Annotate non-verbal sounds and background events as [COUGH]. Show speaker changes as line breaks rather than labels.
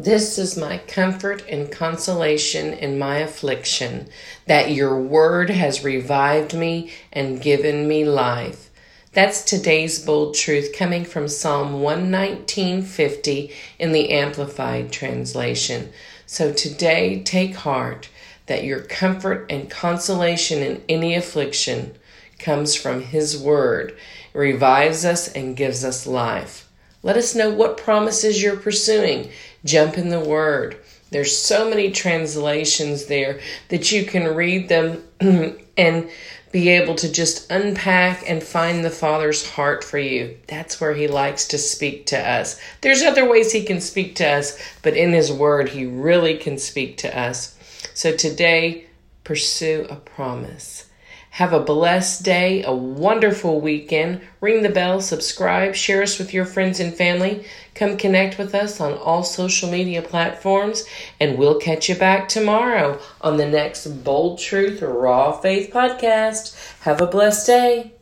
This is my comfort and consolation in my affliction, that your word has revived me and given me life. That's today's bold truth coming from Psalm 119.50 in the Amplified Translation. So today, take heart that your comfort and consolation in any affliction comes from His Word, revives us, and gives us life. Let us know what promises you're pursuing. Jump in the Word. There's so many translations there that you can read them [CLEARS THROAT] and be able to just unpack and find the Father's heart for you. That's where He likes to speak to us. There's other ways He can speak to us, but in His Word, He really can speak to us. So today, pursue a promise. Have a blessed day, a wonderful weekend. Ring the bell, subscribe, share us with your friends and family. Come connect with us on all social media platforms, and we'll catch you back tomorrow on the next Bold Truth Raw Faith podcast. Have a blessed day.